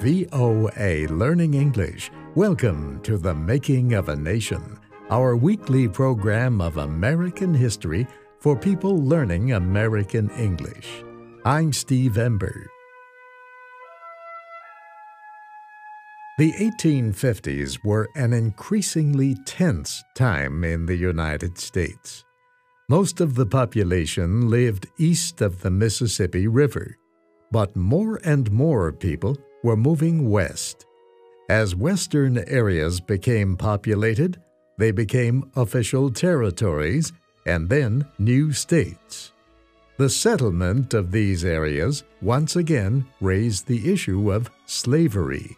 VOA Learning English. Welcome to The Making of a Nation, our weekly program of American history for people learning American English. I'm Steve Ember. The 1850s were an increasingly tense time in the United States. Most of the population lived east of the Mississippi River, but more and more people were moving west. As western areas became populated, they became official territories and then new states. The settlement of these areas once again raised the issue of slavery.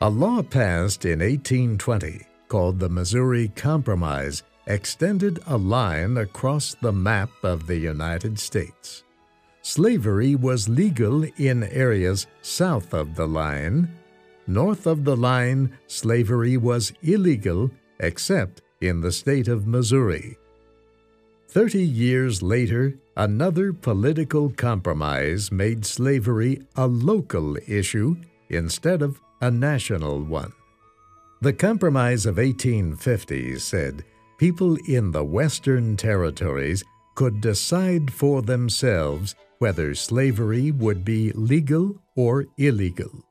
A law passed in 1820 called the Missouri Compromise extended a line across the map of the United States. Slavery was legal in areas south of the line. North of the line, slavery was illegal except in the state of Missouri. Thirty years later, another political compromise made slavery a local issue instead of a national one. The Compromise of 1850 said people in the Western Territories could decide for themselves whether slavery would be legal or illegal.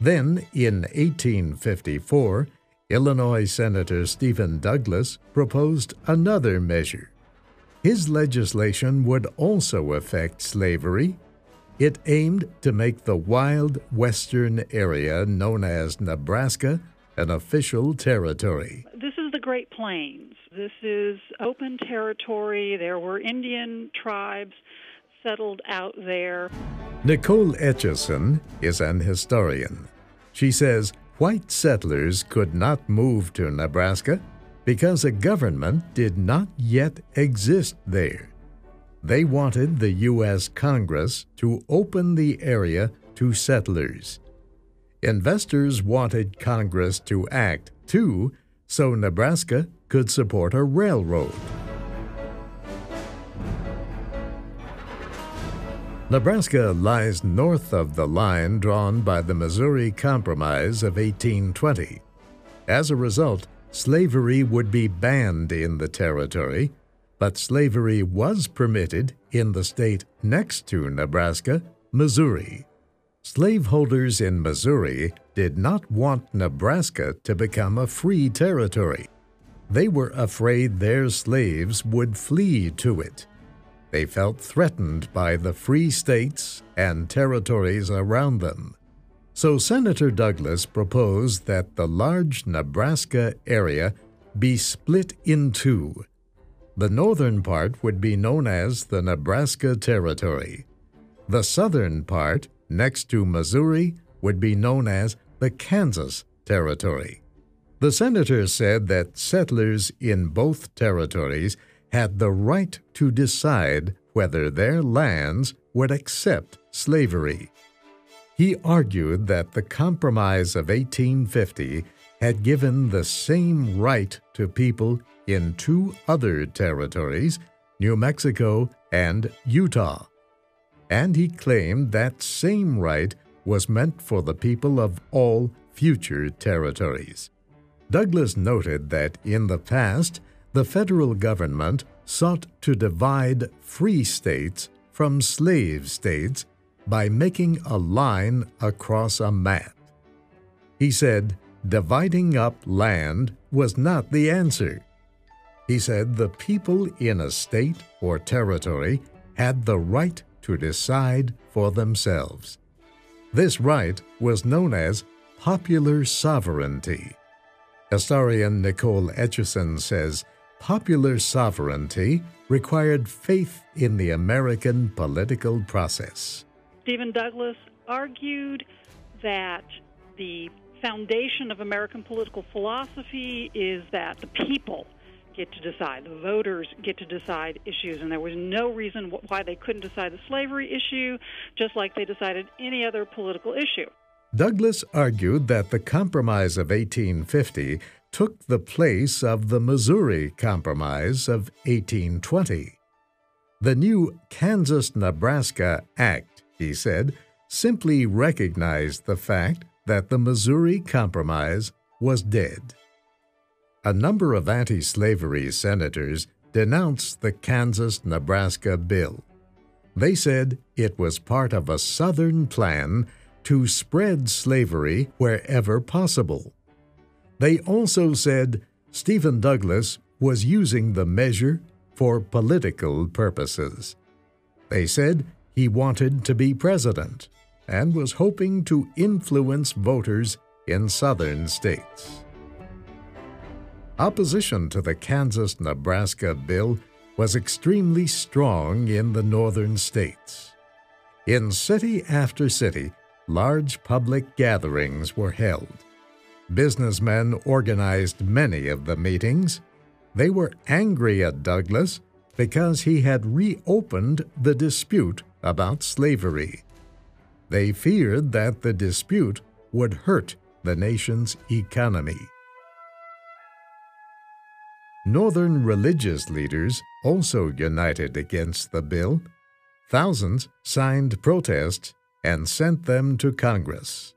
Then, in 1854, Illinois Senator Stephen Douglas proposed another measure. His legislation would also affect slavery. It aimed to make the wild western area known as Nebraska an official territory. This is the Great Plains. This is open territory. There were Indian tribes settled out there. Nicole Etcheson is an historian. She says white settlers could not move to Nebraska because a government did not yet exist there. They wanted the U.S. Congress to open the area to settlers. Investors wanted Congress to act, too, so Nebraska could support a railroad. Nebraska lies north of the line drawn by the Missouri Compromise of 1820. As a result, slavery would be banned in the territory, but slavery was permitted in the state next to Nebraska, Missouri. Slaveholders in Missouri did not want Nebraska to become a free territory. They were afraid their slaves would flee to it. They felt threatened by the free states and territories around them. So Senator Douglas proposed that the large Nebraska area be split in two. The northern part would be known as the Nebraska Territory. The southern part next to Missouri would be known as the Kansas Territory. The senator said that settlers in both territories had the right to decide whether their lands would accept slavery. He argued that the Compromise of 1850 had given the same right to people in two other territories, New Mexico and Utah and he claimed that same right was meant for the people of all future territories. Douglas noted that in the past, the federal government sought to divide free states from slave states by making a line across a map. He said dividing up land was not the answer. He said the people in a state or territory had the right to decide for themselves. This right was known as popular sovereignty. Historian Nicole Etcheson says popular sovereignty required faith in the American political process. Stephen Douglas argued that the foundation of American political philosophy is that the people get to decide. The voters get to decide issues, and there was no reason why they couldn't decide the slavery issue, just like they decided any other political issue. Douglas argued that the Compromise of 1850 took the place of the Missouri Compromise of 1820. The new Kansas Nebraska Act, he said, simply recognized the fact that the Missouri Compromise was dead. A number of anti slavery senators denounced the Kansas Nebraska bill. They said it was part of a Southern plan to spread slavery wherever possible. They also said Stephen Douglas was using the measure for political purposes. They said he wanted to be president and was hoping to influence voters in southern states. Opposition to the Kansas Nebraska bill was extremely strong in the northern states. In city after city, large public gatherings were held. Businessmen organized many of the meetings. They were angry at Douglas because he had reopened the dispute about slavery. They feared that the dispute would hurt the nation's economy. Northern religious leaders also united against the bill. Thousands signed protests and sent them to Congress.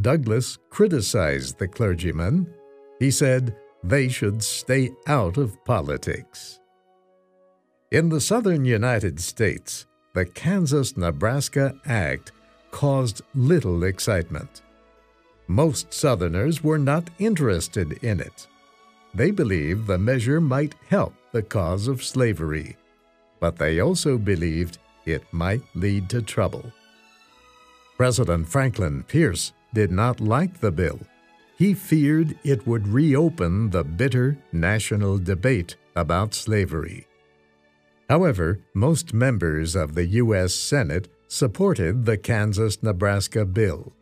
Douglas criticized the clergymen. He said they should stay out of politics. In the southern United States, the Kansas Nebraska Act caused little excitement. Most Southerners were not interested in it. They believed the measure might help the cause of slavery, but they also believed it might lead to trouble. President Franklin Pierce did not like the bill. He feared it would reopen the bitter national debate about slavery. However, most members of the U.S. Senate supported the Kansas Nebraska bill.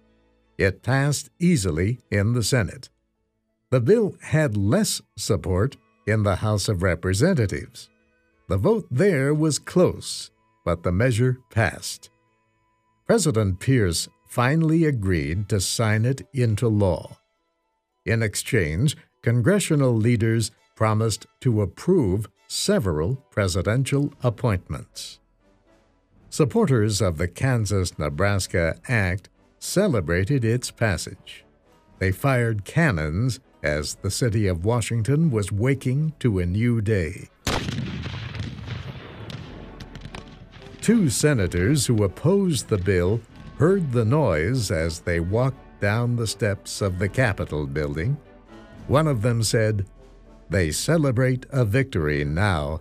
It passed easily in the Senate. The bill had less support in the House of Representatives. The vote there was close, but the measure passed. President Pierce finally agreed to sign it into law. In exchange, congressional leaders promised to approve several presidential appointments. Supporters of the Kansas Nebraska Act celebrated its passage. They fired cannons as the city of Washington was waking to a new day. Two senators who opposed the bill heard the noise as they walked down the steps of the Capitol building. One of them said, They celebrate a victory now,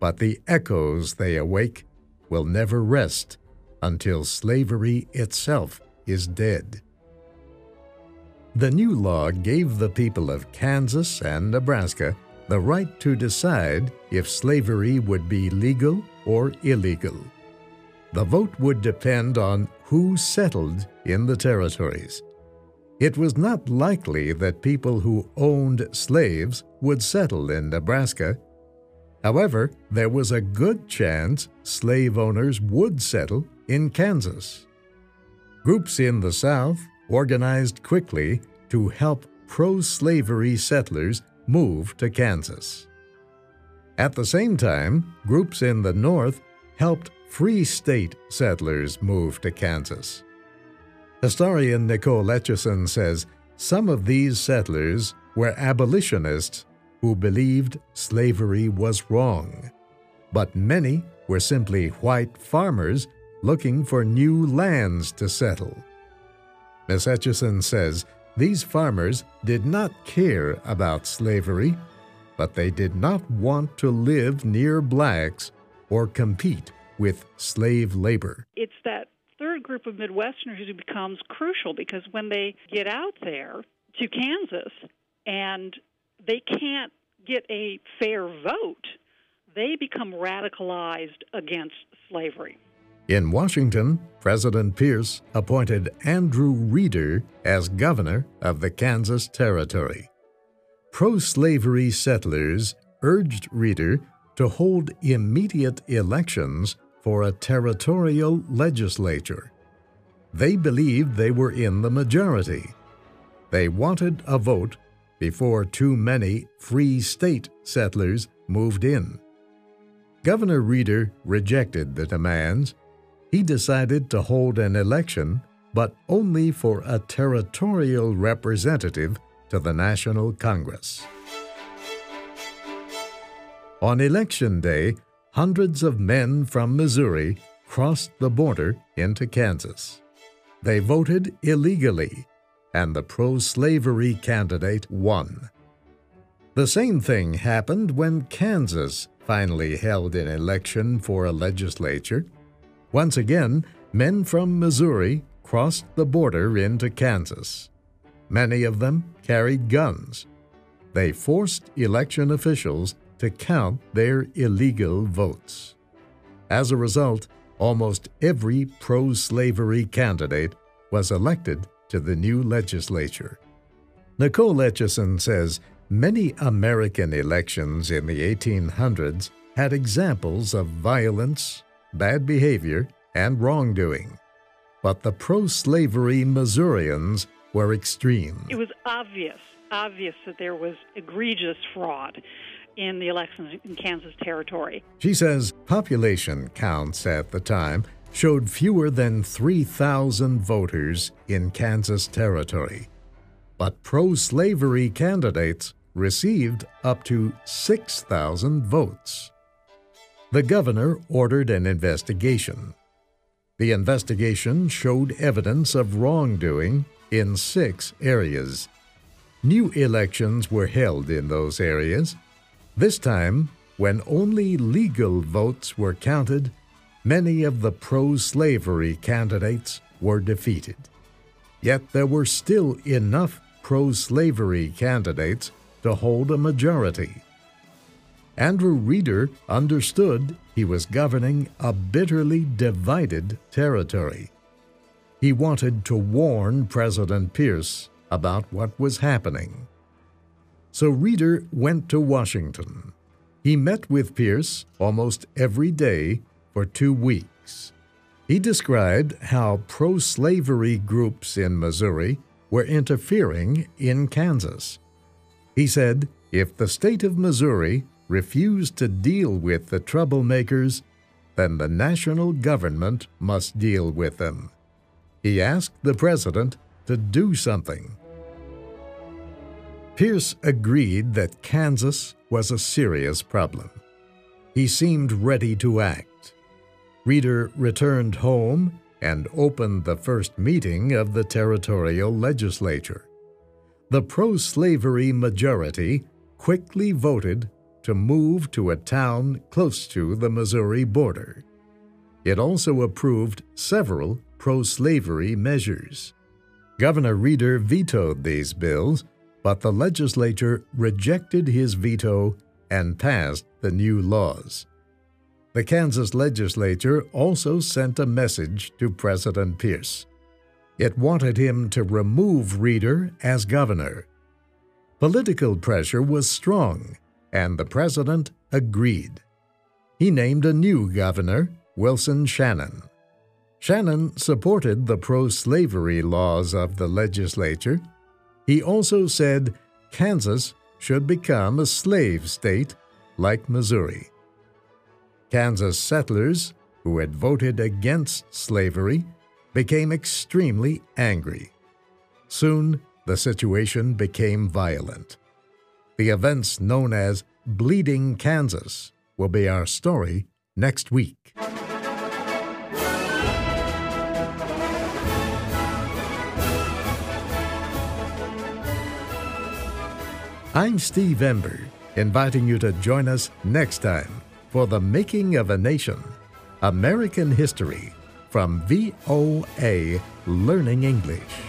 but the echoes they awake will never rest until slavery itself is dead. The new law gave the people of Kansas and Nebraska the right to decide if slavery would be legal or illegal. The vote would depend on who settled in the territories. It was not likely that people who owned slaves would settle in Nebraska. However, there was a good chance slave owners would settle in Kansas. Groups in the South organized quickly to help pro slavery settlers move to Kansas. At the same time, groups in the North helped free state settlers moved to Kansas. Historian Nicole Etcheson says some of these settlers were abolitionists who believed slavery was wrong, but many were simply white farmers looking for new lands to settle. Miss Etcheson says these farmers did not care about slavery, but they did not want to live near blacks or compete with slave labor. It's that third group of Midwesterners who becomes crucial because when they get out there to Kansas and they can't get a fair vote, they become radicalized against slavery. In Washington, President Pierce appointed Andrew Reeder as governor of the Kansas Territory. Pro slavery settlers urged Reeder to hold immediate elections for a territorial legislature. They believed they were in the majority. They wanted a vote before too many free state settlers moved in. Governor Reeder rejected the demands he decided to hold an election, but only for a territorial representative to the National Congress. On election day, hundreds of men from Missouri crossed the border into Kansas. They voted illegally, and the pro slavery candidate won. The same thing happened when Kansas finally held an election for a legislature. Once again, men from Missouri crossed the border into Kansas. Many of them carried guns. They forced election officials to count their illegal votes. As a result, almost every pro slavery candidate was elected to the new legislature. Nicole Etcheson says many American elections in the 1800s had examples of violence, bad behavior, and wrongdoing. But the pro slavery Missourians were extreme. It was obvious, obvious that there was egregious fraud in the elections in Kansas Territory. She says population counts at the time showed fewer than 3,000 voters in Kansas Territory. But pro slavery candidates received up to 6,000 votes. The governor ordered an investigation. The investigation showed evidence of wrongdoing in six areas. New elections were held in those areas this time, when only legal votes were counted, many of the pro slavery candidates were defeated. Yet there were still enough pro slavery candidates to hold a majority. Andrew Reeder understood he was governing a bitterly divided territory. He wanted to warn President Pierce about what was happening. So Reeder went to Washington. He met with Pierce almost every day for two weeks. He described how pro slavery groups in Missouri were interfering in Kansas. He said if the state of Missouri refused to deal with the troublemakers, then the national government must deal with them. He asked the president to do something. Pierce agreed that Kansas was a serious problem. He seemed ready to act. Reeder returned home and opened the first meeting of the territorial legislature. The pro slavery majority quickly voted to move to a town close to the Missouri border. It also approved several pro slavery measures. Governor Reeder vetoed these bills but the legislature rejected his veto and passed the new laws. The Kansas legislature also sent a message to President Pierce. It wanted him to remove Reeder as governor. Political pressure was strong, and the president agreed. He named a new governor, Wilson Shannon. Shannon supported the pro slavery laws of the legislature he also said Kansas should become a slave state like Missouri. Kansas settlers, who had voted against slavery, became extremely angry. Soon, the situation became violent. The events known as Bleeding Kansas will be our story next week. I'm Steve Ember, inviting you to join us next time for The Making of a Nation American History from VOA Learning English.